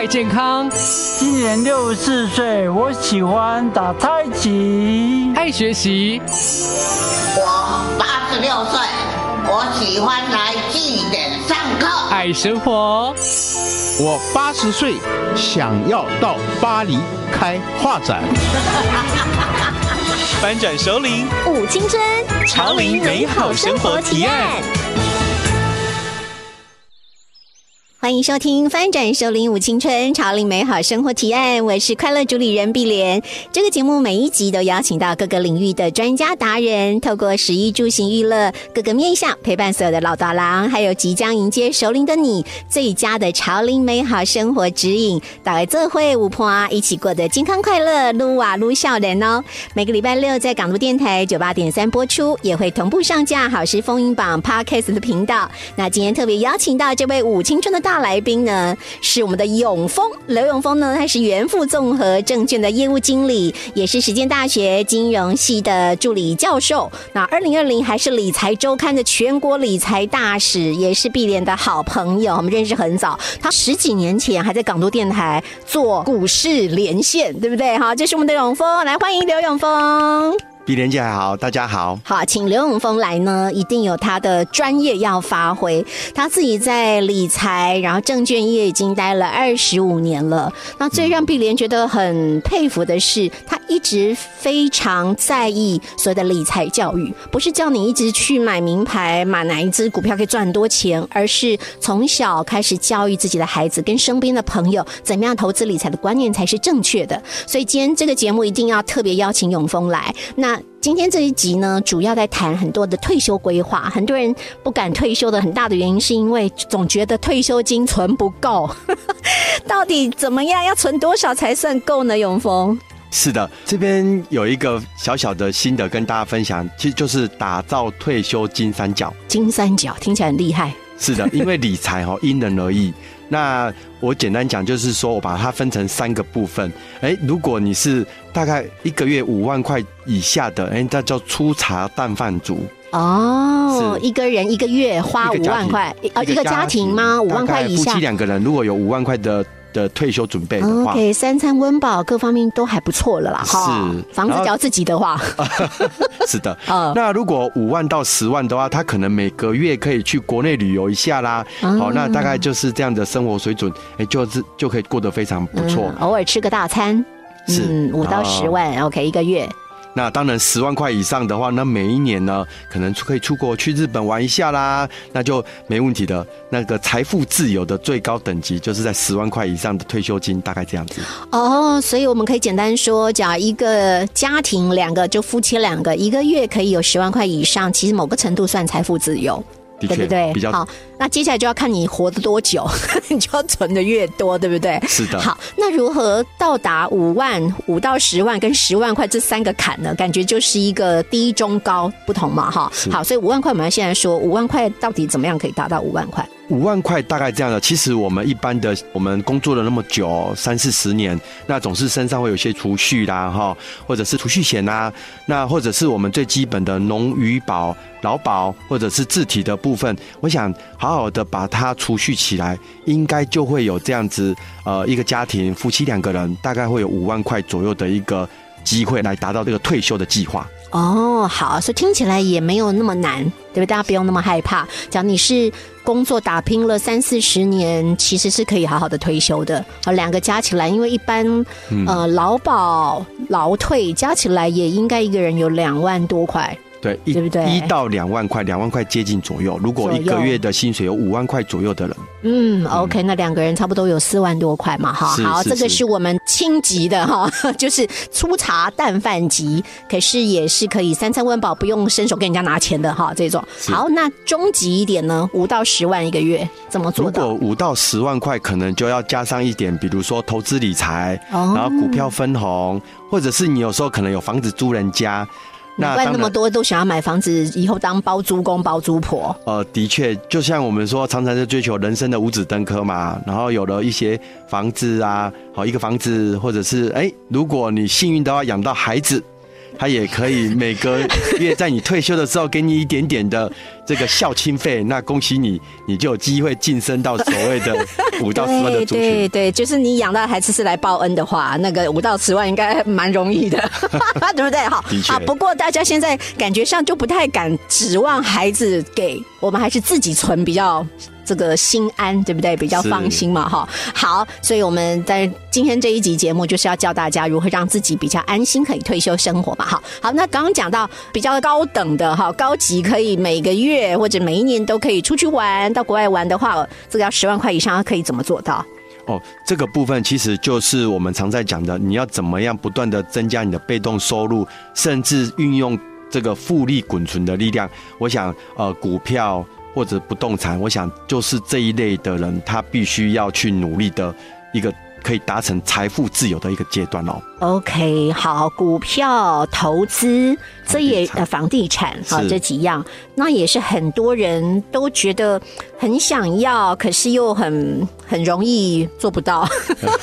爱健康，今年六十四岁，我喜欢打太极。爱学习，我八十六岁，我喜欢来祭点上课。爱生活，我八十岁，想要到巴黎开画展。翻转首领舞青春，潮林美好生活提案。欢迎收听《翻转首领舞青春潮领美好生活提案》，我是快乐主理人碧莲。这个节目每一集都邀请到各个领域的专家达人，透过食衣住行娱乐各个面向，陪伴所有的老大郎，还有即将迎接首领的你，最佳的潮领美好生活指引。大家这会五婆啊，一起过得健康快乐，撸啊撸笑人哦。每个礼拜六在港都电台九八点三播出，也会同步上架好时风云榜 Podcast 的频道。那今天特别邀请到这位舞青春的大。大来宾呢是我们的永丰刘永丰呢，他是元富综合证券的业务经理，也是实践大学金融系的助理教授。那二零二零还是理财周刊的全国理财大使，也是碧莲的好朋友，我们认识很早。他十几年前还在港都电台做股市连线，对不对？哈，这是我们的永丰，来欢迎刘永丰。碧莲姐好，大家好。好，请刘永峰来呢，一定有他的专业要发挥。他自己在理财，然后证券业已经待了二十五年了。那最让碧莲觉得很佩服的是，他一直非常在意所谓的理财教育，不是叫你一直去买名牌，买哪一只股票可以赚很多钱，而是从小开始教育自己的孩子跟身边的朋友，怎么样投资理财的观念才是正确的。所以今天这个节目一定要特别邀请永峰来。那今天这一集呢，主要在谈很多的退休规划。很多人不敢退休的很大的原因，是因为总觉得退休金存不够。到底怎么样？要存多少才算够呢？永峰是的，这边有一个小小的心得跟大家分享，其实就是打造退休金三角。金三角听起来很厉害。是的，因为理财哈因人而异。那我简单讲，就是说我把它分成三个部分。哎，如果你是大概一个月五万块以下的，哎，那叫粗茶淡饭族。哦，一个人一个月花五万块，呃，一个家庭吗？五万块以下，夫妻两个人如果有五万块的。的退休准备的话，OK，三餐温饱各方面都还不错了啦。是，房子只要自己的话，是的。那如果五万到十万的话，他可能每个月可以去国内旅游一下啦。好，那大概就是这样的生活水准，哎，就是就可以过得非常不错。偶尔吃个大餐，是五到十万，OK，一个月。那当然，十万块以上的话，那每一年呢，可能可以出国去日本玩一下啦，那就没问题的。那个财富自由的最高等级，就是在十万块以上的退休金，大概这样子。哦，所以我们可以简单说，假如一个家庭两个，就夫妻两个，一个月可以有十万块以上，其实某个程度算财富自由。对不对？比较好。那接下来就要看你活得多久，你就要存的越多，对不对？是的。好，那如何到达五万、五到十万跟十万块这三个坎呢？感觉就是一个低、中、高不同嘛，哈。好，所以五万块，我们现在说五万块到底怎么样可以达到五万块？五万块大概这样的。其实我们一般的，我们工作了那么久，三四十年，那总是身上会有些储蓄啦，哈，或者是储蓄险啊，那或者是我们最基本的农余保。劳保或者是自体的部分，我想好好的把它储蓄起来，应该就会有这样子，呃，一个家庭夫妻两个人大概会有五万块左右的一个机会来达到这个退休的计划。哦，好，所以听起来也没有那么难，对不对？大家不用那么害怕。讲你是工作打拼了三四十年，其实是可以好好的退休的。啊，两个加起来，因为一般呃劳保劳退加起来也应该一个人有两万多块。对，一一到两万块，两万块接近左右。如果一个月的薪水有五万块左右的人，嗯，OK，那两个人差不多有四万多块嘛，哈。好，这个是我们轻级的哈，就是粗茶淡饭级，可是也是可以三餐温饱，不用伸手跟人家拿钱的哈。这种好，那中级一点呢，五到十万一个月怎么做？如果五到十万块，可能就要加上一点，比如说投资理财，然后股票分红，或者是你有时候可能有房子租人家。难怪那么多都想要买房子，以后当包租公、包租婆。呃，的确，就像我们说，常常在追求人生的五子登科嘛。然后有了一些房子啊，好一个房子，或者是哎，如果你幸运的话，养到孩子，他也可以每个月在你退休的时候给你一点点的这个孝亲费，那恭喜你，你就有机会晋升到所谓的 五到十万的对族群。对对，就是你养到孩子是来报恩的话，那个五到十万应该蛮容易的，对不对？好的，确好。不过大家现在感觉上就不太敢指望孩子给我们，还是自己存比较。这个心安，对不对？比较放心嘛，哈。好，所以我们在今天这一集节目就是要教大家如何让自己比较安心，可以退休生活嘛，哈。好，那刚刚讲到比较高等的哈，高级可以每个月或者每一年都可以出去玩，到国外玩的话，这个要十万块以上，可以怎么做到？哦，这个部分其实就是我们常在讲的，你要怎么样不断的增加你的被动收入，甚至运用这个复利滚存的力量。我想，呃，股票。或者不动产，我想就是这一类的人，他必须要去努力的一个可以达成财富自由的一个阶段哦。OK，好，股票投资，这也呃房地产好这几样，那也是很多人都觉得很想要，可是又很很容易做不到，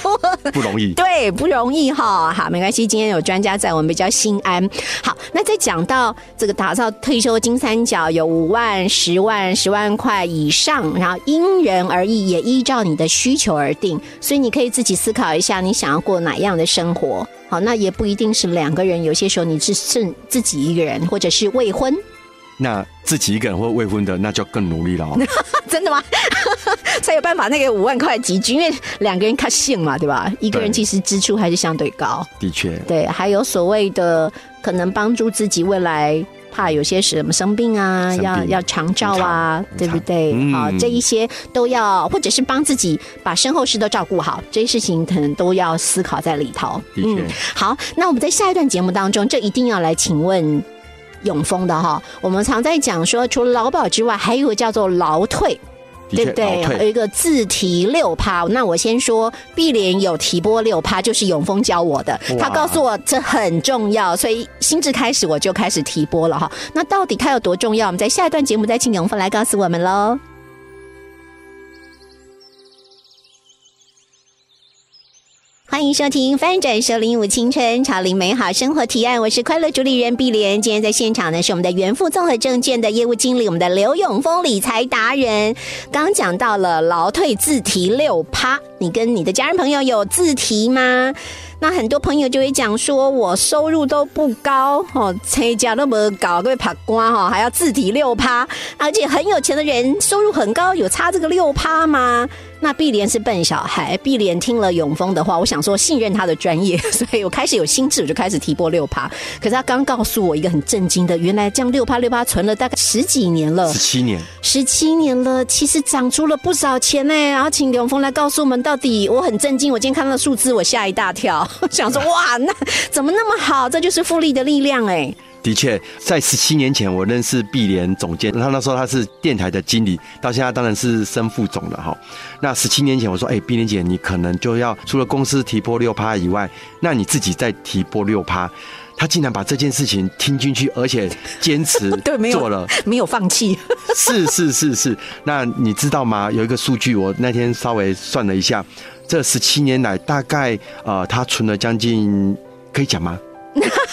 不容易，对，不容易哈。好，没关系，今天有专家在，我们比较心安。好，那再讲到这个打造退休金三角，有五万、十万、十万块以上，然后因人而异，也依照你的需求而定，所以你可以自己思考一下，你想要过哪样的生活。好，那也不一定是两个人，有些时候你是剩自己一个人，或者是未婚。那自己一个人或未婚的，那就更努力了哦。真的吗？才有办法那个五万块集聚，因为两个人看性嘛，对吧？一个人其实支出还是相对高。的确。对，还有所谓的可能帮助自己未来。怕有些什么生病啊，要要长照啊，对不对？好，这一些都要，或者是帮自己把身后事都照顾好，这些事情可能都要思考在里头。嗯，好，那我们在下一段节目当中，这一定要来请问永丰的哈。我们常在讲说，除了劳保之外，还有个叫做劳退。对不对？有一个自提六趴，那我先说，碧莲有提拨六趴，就是永丰教我的，他告诉我这很重要，所以心智开始我就开始提拨了哈。那到底它有多重要？我们在下一段节目再请永丰来告诉我们喽。欢迎收听《翻转收零五青春潮林美好生活提案》，我是快乐主理人碧莲。今天在现场呢是我们的元富综合证券的业务经理，我们的刘永峰理财达人。刚讲到了劳退自提六趴，你跟你的家人朋友有自提吗？那很多朋友就会讲说，我收入都不高哦，车价那么高，各位爬瓜哈，还要自提六趴，而且很有钱的人收入很高，有差这个六趴吗？那碧莲是笨小孩，碧莲听了永丰的话，我想说信任他的专业，所以我开始有心智，我就开始提拨六趴。可是他刚告诉我一个很震惊的，原来这样六趴六趴存了大概十几年了，十七年，十七年了，其实长出了不少钱呢。然后请永丰来告诉我们，到底我很震惊，我今天看到数字，我吓一大跳，想说哇，那怎么那么好？这就是复利的力量哎。的确，在十七年前，我认识碧莲总监，他那时候他是电台的经理，到现在当然是升副总了哈。那十七年前，我说，哎，碧莲姐，你可能就要除了公司提拨六趴以外，那你自己再提拨六趴。他竟然把这件事情听进去，而且坚持 做了，没有放弃。是是是是，那你知道吗？有一个数据，我那天稍微算了一下，这十七年来，大概呃，他存了将近，可以讲吗？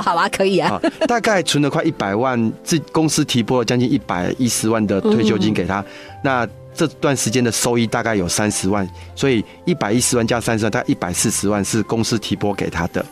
好好吧，可以啊。大概存了快一百万，自公司提拨了将近一百一十万的退休金给他。那这段时间的收益大概有三十万，所以一百一十万加三十万，大概一百四十万是公司提拨给他的。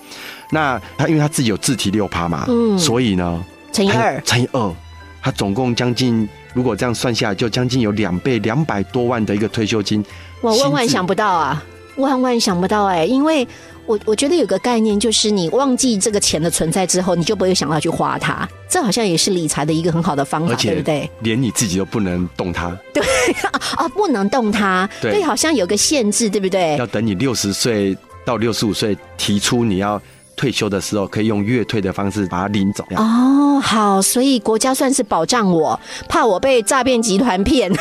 那他因为他自己有自提六趴嘛，嗯，所以呢，乘以二，乘以二，他总共将近，如果这样算下来，就将近有两倍，两百多万的一个退休金。我万万想不到啊，万万想不到哎，因为。我我觉得有个概念，就是你忘记这个钱的存在之后，你就不会想到去花它。这好像也是理财的一个很好的方法，对不对？连你自己都不能动它。对 啊，不能动它。对，好像有个限制，对不对？要等你六十岁到六十五岁提出你要退休的时候，可以用月退的方式把它领走。哦，好，所以国家算是保障我，怕我被诈骗集团骗，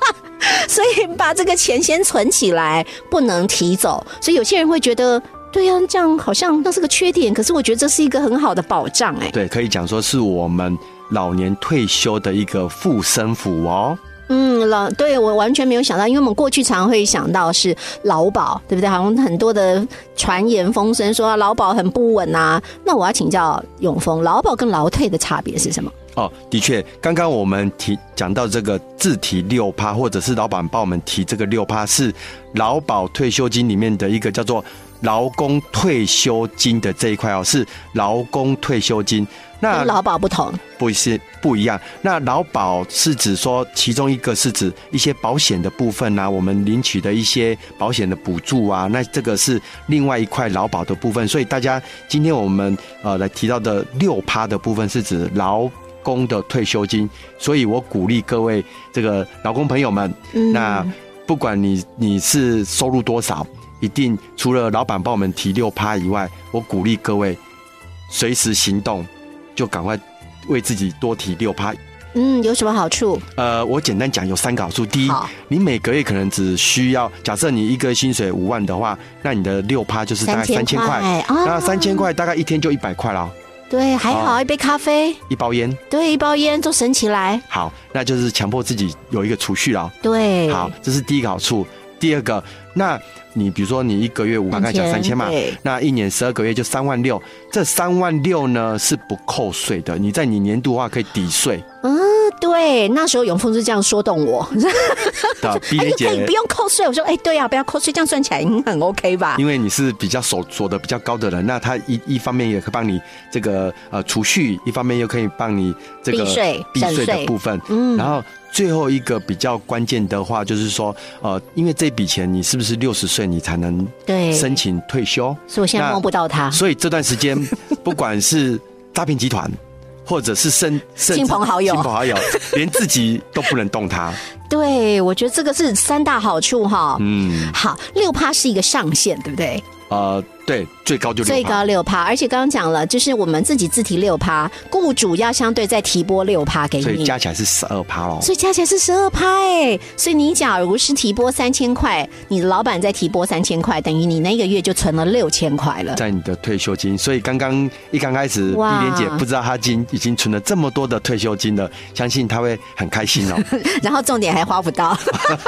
所以把这个钱先存起来，不能提走。所以有些人会觉得。对呀，这样好像那是个缺点，可是我觉得这是一个很好的保障哎。对，可以讲说是我们老年退休的一个护身符哦。嗯，老对我完全没有想到，因为我们过去常会想到是劳保，对不对？好像很多的传言风声说劳保很不稳啊。那我要请教永丰，劳保跟劳退的差别是什么？哦，的确，刚刚我们提讲到这个自提六趴，或者是老板帮我们提这个六趴，是劳保退休金里面的一个叫做劳工退休金的这一块哦，是劳工退休金。那跟劳保不同，不是不一样。那劳保是指说，其中一个是指一些保险的部分啊，我们领取的一些保险的补助啊，那这个是另外一块劳保的部分。所以大家今天我们呃来提到的六趴的部分是指劳工的退休金。所以我鼓励各位这个劳工朋友们，那不管你你是收入多少，一定除了老板帮我们提六趴以外，我鼓励各位随时行动。就赶快为自己多提六趴。嗯，有什么好处？呃，我简单讲，有三个好处。第一，你每个月可能只需要，假设你一个薪水五万的话，那你的六趴就是大概三千块。那三千块大概一天就一百块了。对，还好一杯咖啡，一包烟。对，一包烟都省起来。好，那就是强迫自己有一个储蓄了。对，好，这是第一个好处。第二个，那。你比如说，你一个月五万，刚讲三千嘛，那一年十二个月就三万六。这三万六呢是不扣税的，你在你年度的话可以抵税。嗯，对，那时候永丰是这样说动我。的毕业姐不用扣税，我说哎，对啊，不要扣税，这样算起来应该很 OK 吧？因为你是比较所所得比较高的人，那他一一方面也可以帮你这个呃储蓄，一方面又可以帮你这个避税避税的部分。嗯，然后。最后一个比较关键的话，就是说，呃，因为这笔钱你是不是六十岁你才能对申请退休？所以我现在摸不到他。所以这段时间，不管是诈骗集团，或者是甚亲朋好友，亲朋好友，连自己都不能动他。对，我觉得这个是三大好处哈。嗯，好，六趴是一个上限，对不对？呃，对，最高就最高六趴，而且刚刚讲了，就是我们自己自提六趴，雇主要相对再提拨六趴给你，所以加起来是十二趴喽。所以加起来是十二趴哎，所以你假如是提拨三千块，你的老板再提拨三千块，等于你那个月就存了六千块了，在你的退休金。所以刚刚一刚开始，碧莲姐不知道她今已经存了这么多的退休金了，相信她会很开心哦。然后重点还花不到，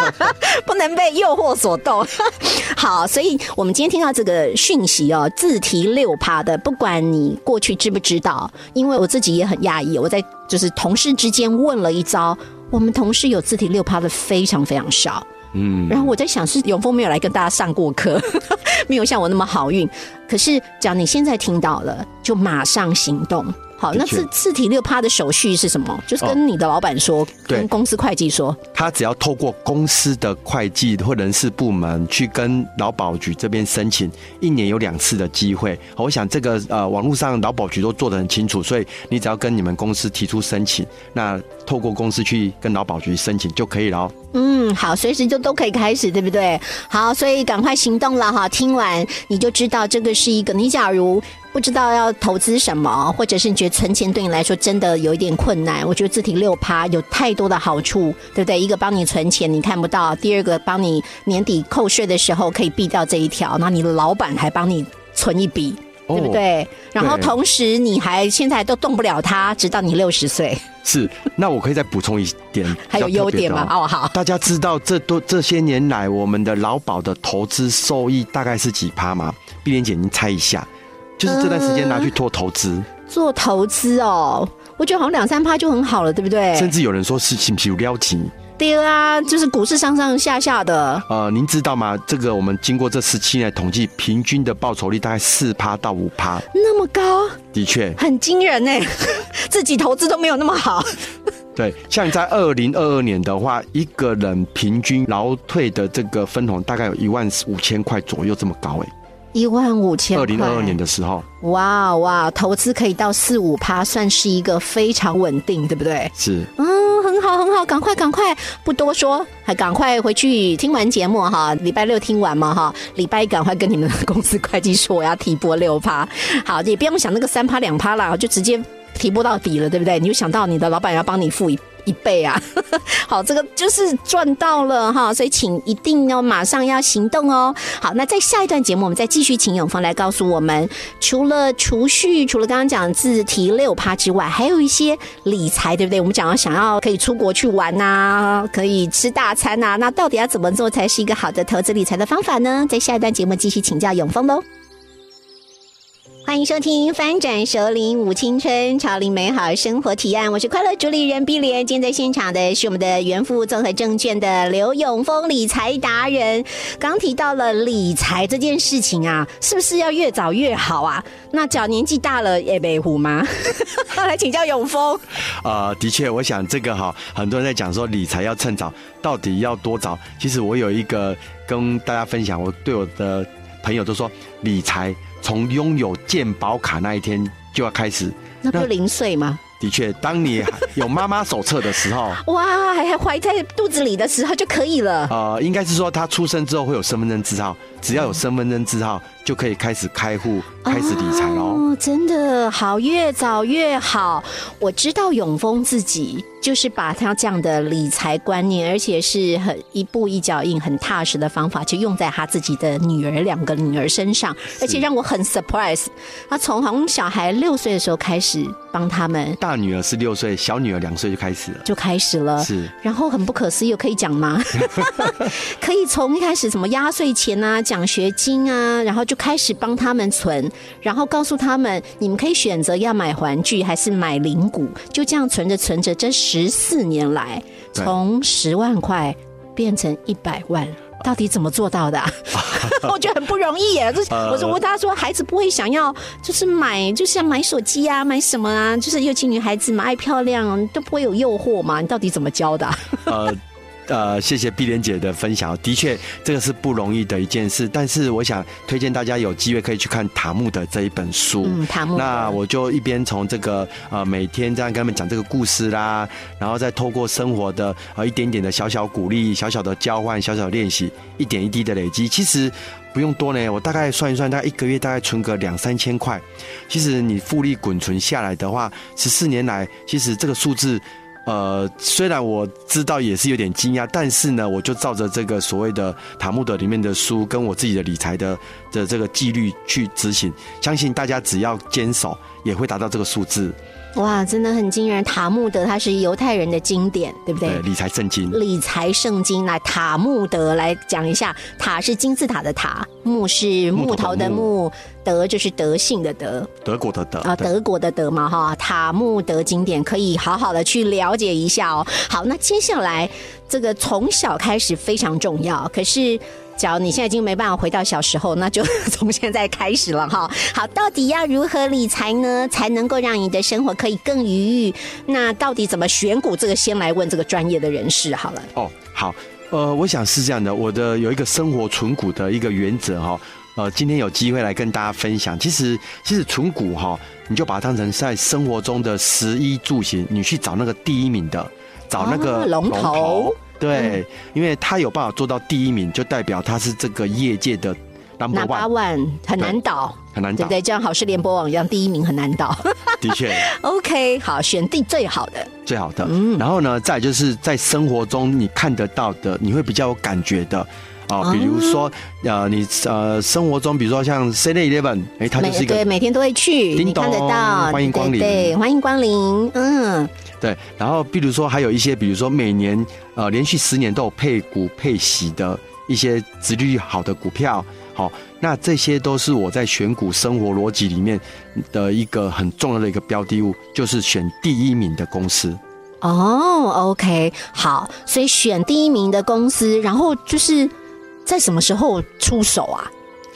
不能被诱惑所动。好，所以我们今天听到这个。的讯息哦，自提六趴的，不管你过去知不知道，因为我自己也很讶异，我在就是同事之间问了一招，我们同事有自提六趴的非常非常少，嗯，然后我在想是永丰没有来跟大家上过课，没有像我那么好运，可是只要你现在听到了，就马上行动。好，那次次体六趴的手续是什么？就是跟你的老板说，跟公司会计说，他只要透过公司的会计或人事部门去跟劳保局这边申请，一年有两次的机会。我想这个呃，网络上劳保局都做得很清楚，所以你只要跟你们公司提出申请，那透过公司去跟劳保局申请就可以了。嗯，好，随时就都可以开始，对不对？好，所以赶快行动了哈！听完你就知道这个是是一个，你假如。不知道要投资什么，或者是你觉得存钱对你来说真的有一点困难？我觉得自停六趴有太多的好处，对不对？一个帮你存钱你看不到，第二个帮你年底扣税的时候可以避掉这一条，那你的老板还帮你存一笔，对不对？然后同时你还现在都动不了它，直到你六十岁。是，那我可以再补充一点，还有优点吗？哦，好，大家知道这多这些年来我们的劳保的投资收益大概是几趴吗？碧莲姐，您猜一下。就是这段时间拿去做投资，做投资哦，我觉得好像两三趴就很好了，对不对？甚至有人说是不是撩起？对啊，就是股市上上下下的。呃，您知道吗？这个我们经过这十七年统计，平均的报酬率大概四趴到五趴，那么高？的确，很惊人呢。自己投资都没有那么好。对，像在二零二二年的话，一个人平均劳退的这个分红大概有一万五千块左右，这么高哎。一万五千二零二二年的时候，哇哇，投资可以到四五趴，算是一个非常稳定，对不对？是，嗯，很好很好，赶快赶快，不多说，还赶快回去听完节目哈，礼拜六听完嘛哈，礼拜一赶快跟你们公司会计说我要提拨六趴，好，也不用想那个三趴两趴啦，就直接提拨到底了，对不对？你就想到你的老板要帮你付一一倍啊。好，这个就是赚到了哈，所以请一定要马上要行动哦。好，那在下一段节目，我们再继续请永峰来告诉我们，除了储蓄，除了刚刚讲自提六趴之外，还有一些理财，对不对？我们讲到想要可以出国去玩呐，可以吃大餐呐，那到底要怎么做才是一个好的投资理财的方法呢？在下一段节目继续请教永峰喽。欢迎收听《翻转首领舞青春，潮领美好生活提案》。我是快乐主理人碧莲。今天在现场的是我们的元富综合证券的刘永峰理财达人。刚提到了理财这件事情啊，是不是要越早越好啊？那脚年纪大了也没虎吗？来请教永峰。呃，的确，我想这个哈，很多人在讲说理财要趁早，到底要多早？其实我有一个跟大家分享，我对我的朋友都说理财。从拥有健保卡那一天就要开始，那不零岁吗？的确，当你有妈妈手册的时候，哇，还怀在肚子里的时候就可以了。呃，应该是说他出生之后会有身份证字号，只要有身份证字号就可以开始开户，开始理财喽。哦，真的好，越早越好。我知道永丰自己。就是把他这样的理财观念，而且是很一步一脚印、很踏实的方法，就用在他自己的女儿两个女儿身上，而且让我很 surprise。他从好像小孩六岁的时候开始帮他们，大女儿是六岁，小女儿两岁就开始了，就开始了。是，然后很不可思议，可以讲吗？可以从一开始什么压岁钱啊、奖学金啊，然后就开始帮他们存，然后告诉他们，你们可以选择要买玩具还是买零股，就这样存着存着，这。十四年来，从十万块变成一百万，到底怎么做到的？我觉得很不容易耶。我说，我他说，孩子不会想要，就是买，就像买手机啊，买什么啊，就是尤其女孩子嘛，爱漂亮，都不会有诱惑嘛。你到底怎么教的？呃。呃，谢谢碧莲姐的分享。的确，这个是不容易的一件事。但是，我想推荐大家有机会可以去看塔木的这一本书。嗯，塔木。那我就一边从这个呃每天这样跟他们讲这个故事啦，然后再透过生活的呃一点点的小小鼓励、小小的交换、小小练习，一点一滴的累积。其实不用多呢，我大概算一算，大概一个月大概存个两三千块。其实你复利滚存下来的话，十四年来，其实这个数字。呃，虽然我知道也是有点惊讶，但是呢，我就照着这个所谓的塔木德里面的书，跟我自己的理财的的这个纪律去执行，相信大家只要坚守，也会达到这个数字。哇，真的很惊人！塔木德它是犹太人的经典，对不对？理财圣经。理财圣经，来塔木德来讲一下，塔是金字塔的塔，木是木头的木，德就是德性的德，德国的德啊，德国的德嘛哈。塔木德经典可以好好的去了解一下哦。好，那接下来这个从小开始非常重要，可是。假如你现在已经没办法回到小时候，那就 从现在开始了哈。好，到底要如何理财呢，才能够让你的生活可以更愉悦？那到底怎么选股？这个先来问这个专业的人士好了。哦，好，呃，我想是这样的，我的有一个生活存股的一个原则哈，呃，今天有机会来跟大家分享。其实，其实存股哈，你就把它当成在生活中的食衣住行，你去找那个第一名的，找那个龙头。对，因为他有办法做到第一名，就代表他是这个业界的 number one，很难倒，很难倒，对不对？就像好事联播网一样，第一名很难倒。的确。OK，好，选定最好的，最好的。嗯。然后呢，再就是在生活中你看得到的，你会比较有感觉的啊，比如说呃，你呃生活中，比如说像 Seven Eleven，哎，它就是一个对，每天都会去，你看得到，欢迎光临，对，欢迎光临，嗯。对，然后比如说还有一些，比如说每年呃连续十年都有配股配息的一些殖利率好的股票，好，那这些都是我在选股生活逻辑里面的一个很重要的一个标的物，就是选第一名的公司。哦，OK，好，所以选第一名的公司，然后就是在什么时候出手啊？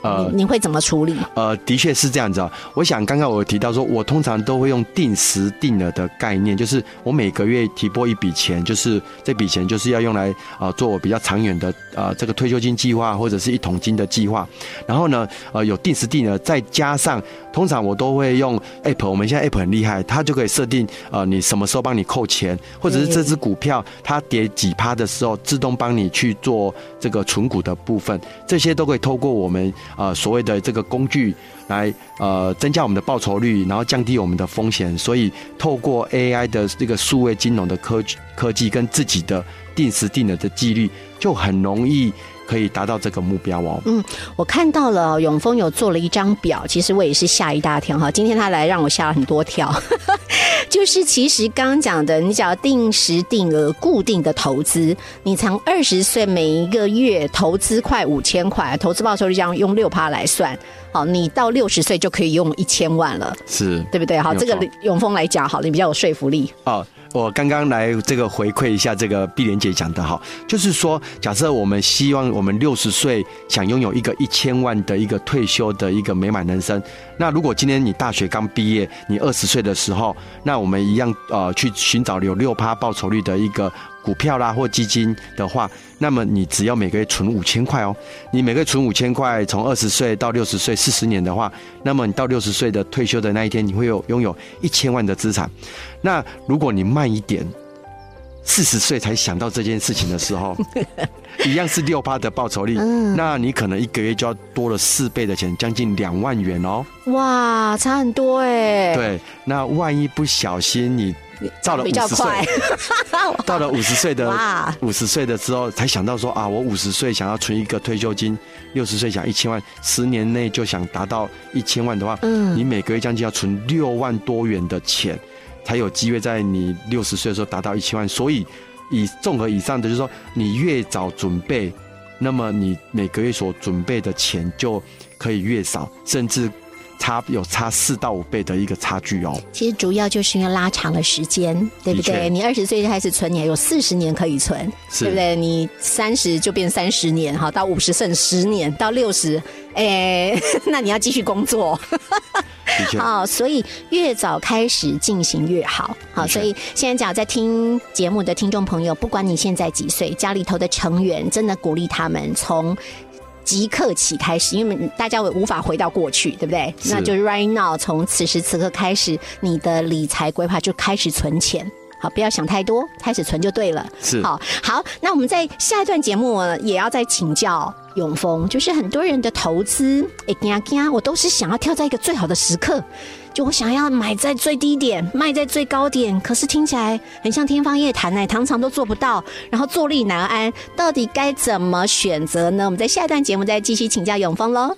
呃，你会怎么处理？呃，的确是这样子啊。我想刚刚我提到说，我通常都会用定时定额的概念，就是我每个月提拨一笔钱，就是这笔钱就是要用来啊做我比较长远的啊这个退休金计划或者是一桶金的计划。然后呢，呃，有定时定额，再加上通常我都会用 app，我们现在 app 很厉害，它就可以设定呃你什么时候帮你扣钱，或者是这只股票它跌几趴的时候，自动帮你去做这个存股的部分，这些都可以透过我们。呃所谓的这个工具来呃增加我们的报酬率，然后降低我们的风险。所以透过 AI 的这个数位金融的科科技跟自己的定时定额的纪律，就很容易。可以达到这个目标哦。嗯，我看到了永丰有做了一张表，其实我也是吓一大跳哈。今天他来让我吓了很多跳，就是其实刚刚讲的，你只要定时定额固定的投资，你从二十岁每一个月投资快五千块，投资报酬率这样用六趴来算，好，你到六十岁就可以用一千万了，是对不对？好，这个永丰来讲，好，你比较有说服力哦。我刚刚来这个回馈一下这个碧莲姐讲的哈，就是说，假设我们希望我们六十岁想拥有一个一千万的一个退休的一个美满人生，那如果今天你大学刚毕业，你二十岁的时候，那我们一样呃去寻找有六趴报酬率的一个。股票啦或基金的话，那么你只要每个月存五千块哦，你每个月存五千块，从二十岁到六十岁四十年的话，那么你到六十岁的退休的那一天，你会有拥有一千万的资产。那如果你慢一点，四十岁才想到这件事情的时候，一样是六八的报酬率，那你可能一个月就要多了四倍的钱，将近两万元哦。哇，差很多哎。对，那万一不小心你。到了五十岁，到了五十岁的 五十岁的时候，才想到说啊，我五十岁想要存一个退休金，六十岁想一千万，十年内就想达到一千万的话，嗯，你每个月将近要存六万多元的钱，才有机会在你六十岁的时候达到一千万。所以，以综合以上的，就是说，你越早准备，那么你每个月所准备的钱就可以越少，甚至。差有差四到五倍的一个差距哦。其实主要就是因为拉长了时间，对不对？你二十岁开始存，你还有四十年可以存，对不对？你三十就变三十年，哈，到五十剩十年，到六十，哎，那你要继续工作。好，所以越早开始进行越好。好，所以现在讲在听节目的听众朋友，不管你现在几岁，家里头的成员真的鼓励他们从。即刻起开始，因为大家无法回到过去，对不对？那就 right now，从此时此刻开始，你的理财规划就开始存钱。好，不要想太多，开始存就对了。是，好，好。那我们在下一段节目也要再请教永峰，就是很多人的投资，哎呀呀，我都是想要跳在一个最好的时刻。我想要买在最低点，卖在最高点，可是听起来很像天方夜谭呢，常常都做不到，然后坐立难安，到底该怎么选择呢？我们在下一段节目再继续请教永峰喽。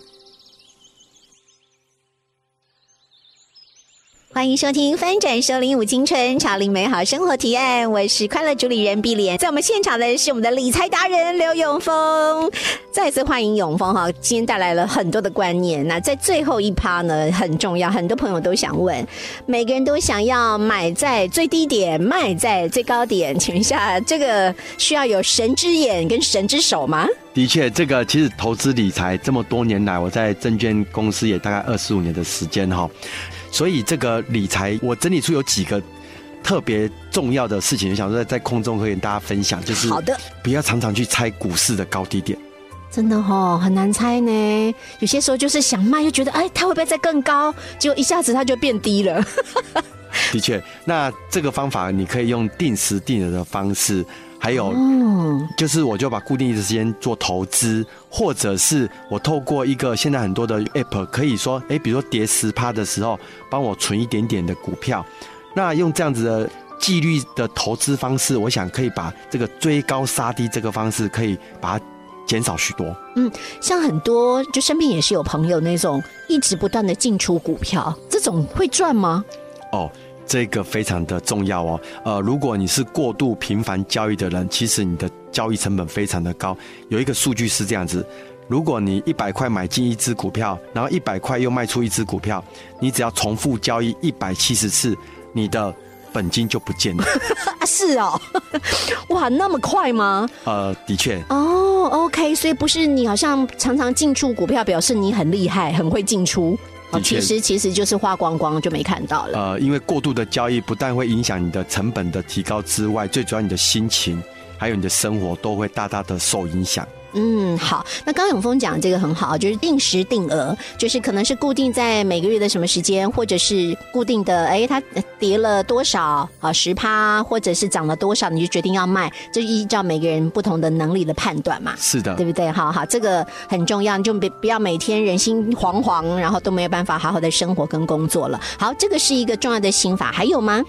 欢迎收听《翻转收领五青春，潮领美好生活提案》，我是快乐主理人碧莲，在我们现场的是我们的理财达人刘永峰。再次欢迎永峰哈，今天带来了很多的观念。那在最后一趴呢，很重要，很多朋友都想问，每个人都想要买在最低点，卖在最高点，请问一下，这个需要有神之眼跟神之手吗？的确，这个其实投资理财这么多年来，我在证券公司也大概二十五年的时间哈。所以这个理财，我整理出有几个特别重要的事情，想说在空中可以跟大家分享，就是好的，不要常常去猜股市的高低点，真的哦很难猜呢。有些时候就是想卖，又觉得哎，它会不会再更高？结果一下子它就变低了。的确，那这个方法你可以用定时定额的方式。还有，就是我就把固定的时间做投资，或者是我透过一个现在很多的 app，可以说，哎，比如说跌十趴的时候，帮我存一点点的股票。那用这样子的纪律的投资方式，我想可以把这个追高杀低这个方式，可以把它减少许多。嗯，像很多就身边也是有朋友那种一直不断的进出股票，这种会赚吗？哦。这个非常的重要哦，呃，如果你是过度频繁交易的人，其实你的交易成本非常的高。有一个数据是这样子：如果你一百块买进一只股票，然后一百块又卖出一只股票，你只要重复交易一百七十次，你的本金就不见了。是哦，哇，那么快吗？呃，的确。哦，OK，所以不是你好像常常进出股票，表示你很厉害，很会进出。其实其实就是花光光就没看到了。呃，因为过度的交易不但会影响你的成本的提高之外，最主要你的心情还有你的生活都会大大的受影响。嗯，好。那刚刚永峰讲这个很好，就是定时定额，就是可能是固定在每个月的什么时间，或者是固定的，哎，它跌了多少啊，十趴，或者是涨了多少，你就决定要卖，这依照每个人不同的能力的判断嘛。是的对，不对？好好，这个很重要，你就别不要每天人心惶惶，然后都没有办法好好的生活跟工作了。好，这个是一个重要的心法，还有吗？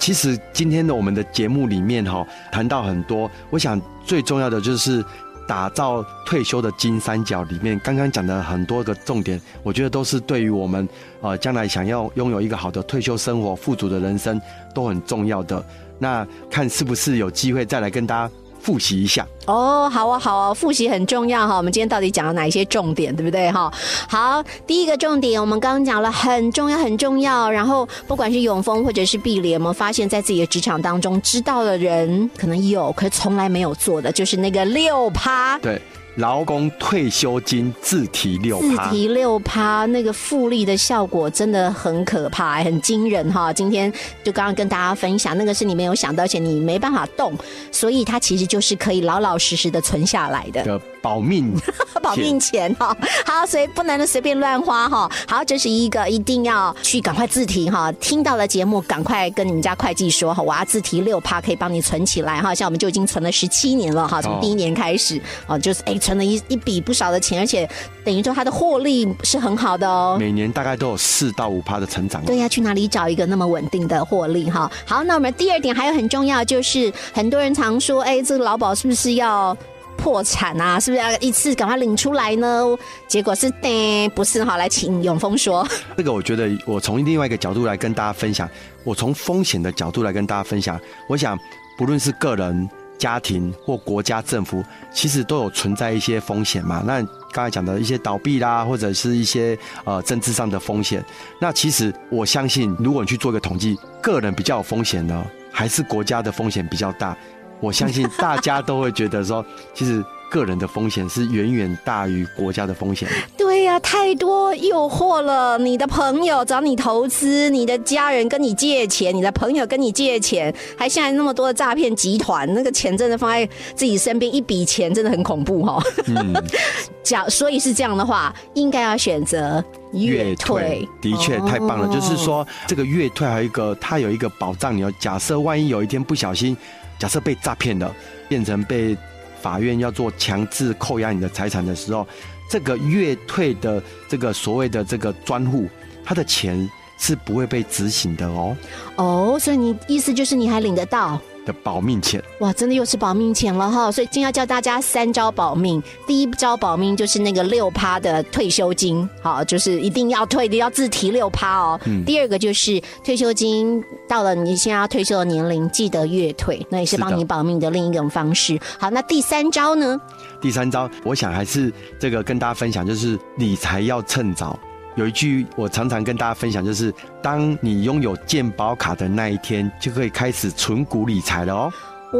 其实今天的我们的节目里面哈、谈到很多，我想最重要的就是打造退休的金三角里面，刚刚讲的很多个重点，我觉得都是对于我们呃将来想要拥有一个好的退休生活、富足的人生都很重要的。那看是不是有机会再来跟大家复习一下。哦，好啊，好啊，复习很重要哈。我们今天到底讲了哪一些重点，对不对哈？好，第一个重点我们刚刚讲了，很重要，很重要。然后不管是永丰或者是碧莲，我们发现在自己的职场当中，知道的人可能有，可是从来没有做的，就是那个六趴。对，劳工退休金自提六趴。自提六趴，那个复利的效果真的很可怕，很惊人哈。今天就刚刚跟大家分享，那个是你没有想到，而且你没办法动，所以它其实就是可以老老实实的存下来的。的保命 保命钱哈，好，所以不能随便乱花哈。好，这是一个一定要去赶快自提哈。听到了节目，赶快跟你们家会计说哈，我要自提六趴，可以帮你存起来哈。像我们就已经存了十七年了哈，从哦第一年开始哦，就是哎存了一一笔不少的钱，而且等于说它的获利是很好的哦。每年大概都有四到五趴的成长。对呀、去哪里找一个那么稳定的获利哈？好，那我们第二点还有很重要，就是很多人常说，哎，这个劳保是不是要破产啊？是不是要一次赶快领出来呢？结果是，对，不是哈。来，请永丰说。这个我觉得，我从另外一个角度来跟大家分享，我从风险的角度来跟大家分享。我想，不论是个人、家庭或国家政府，其实都有存在一些风险嘛。那刚才讲的一些倒闭啦，或者是一些呃政治上的风险。那其实我相信，如果你去做一个统计，个人比较有风险呢，还是国家的风险比较大？我相信大家都会觉得说，其实个人的风险是远远大于国家的风险。对呀、太多诱惑了。你的朋友找你投资，你的家人跟你借钱，你的朋友跟你借钱，还现在那么多的诈骗集团，那个钱真的放在自己身边，一笔钱真的很恐怖哈、哦。嗯，假所以是这样的话，应该要选择月退。的确太棒了。哦就是说，这个月退还有一个，它有一个保障。你要假设万一有一天不小心，假设被诈骗了，变成被法院要做强制扣押你的财产的时候，这个月退的这个所谓的这个专户，他的钱是不会被执行的哦，哦，所以你意思就是你还领得到？的保命钱。哇，真的又是保命钱了哈！所以今天要教大家三招保命。第一招保命就是那个六趴的退休金，好，就是一定要退的，要自提六趴哦。嗯第二个就是退休金到了你现在要退休的年龄，记得月退，那也是帮你保命的另一种方式。好，那第三招呢？第三招，我想还是这个跟大家分享，就是理财要趁早。有一句我常常跟大家分享，就是当你拥有健保卡的那一天，就可以开始存股理财了哦。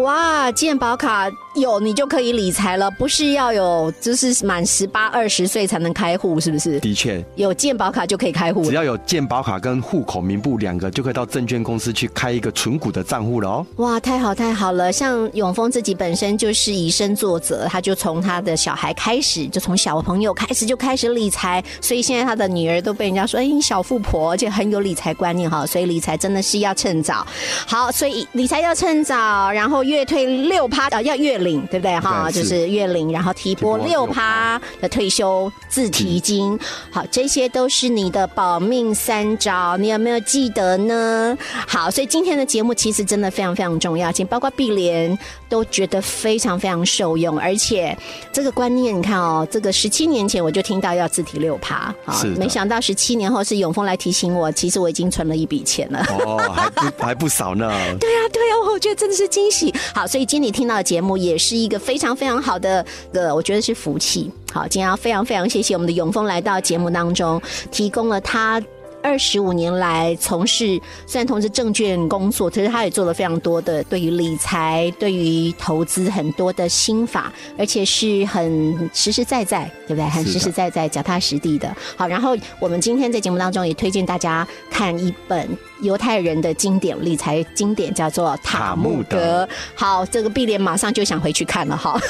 哇，健保卡有你就可以理财了，不是要有就是满十八二十岁才能开户，是不是？的确，有健保卡就可以开户。只要有健保卡跟户口名簿两个，就可以到证券公司去开一个存股的账户了哦。哇，太好太好了！像永丰自己本身就是以身作则，他就从他的小孩开始，就从小朋友开始就开始理财，所以现在他的女儿都被人家说，哎，你小富婆，而且很有理财观念哈。所以理财真的是要趁早。好，所以理财要趁早，然后月退六趴啊，要月领，对不对哈？就是是月领，然后提拨六趴的退休自提金。好，这些都是你的保命三招，你有没有记得呢？好，所以今天的节目其实真的非常非常重要，请包括碧莲都觉得非常非常受用，而且这个观念，你看哦，这个十七年前我就听到要自提六趴，啊是没想到十七年后是永丰来提醒我，其实我已经存了一笔钱了。哦，还不还不少呢。对啊，对啊，我觉得真的是惊喜。好，所以今天你听到的节目也是一个非常非常好的，呃，我觉得是福气。好，今天要非常非常谢谢我们的永丰来到节目当中，提供了他。二十五年来从事，虽然从事证券工作，可是他也做了非常多的对于理财、对于投资很多的心法，而且是很实实在在，对不对？很实实在在、脚踏实地的。好，然后我们今天在节目当中也推荐大家看一本犹太人的经典理财经典，叫做《塔木德》。好，这个碧莲马上就想回去看了哈。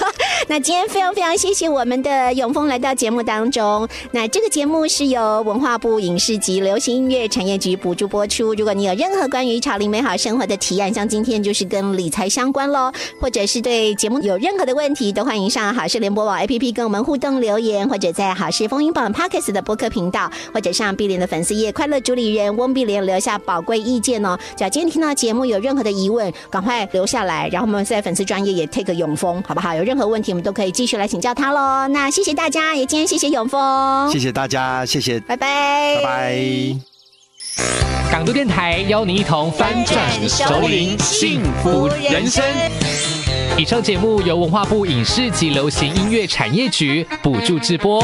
那今天非常非常谢谢我们的永峰来到节目当中。那这个节目是由文化部影视及流行音乐产业局补助播出。如果你有任何关于潮林美好生活的提案，像今天就是跟理财相关喽，或者是对节目有任何的问题，都欢迎上好事联播网 APP 跟我们互动留言，或者在好事风云榜 Pockets 的播客频道，或者上碧莲的粉丝页快乐主理人翁碧莲留下宝贵意见哦。只要今天听到节目有任何的疑问，赶快留下来，然后我们在粉丝专业也 take 永丰，好不好？有任何问题，我们都可以继续来请教他喽。那谢谢大家，也今天谢谢永峰，谢谢大家，谢谢，拜拜，拜拜。港都电台邀您一同翻转熟龄幸福人生。以上节目由文化部影视及流行音乐产业局补助直播。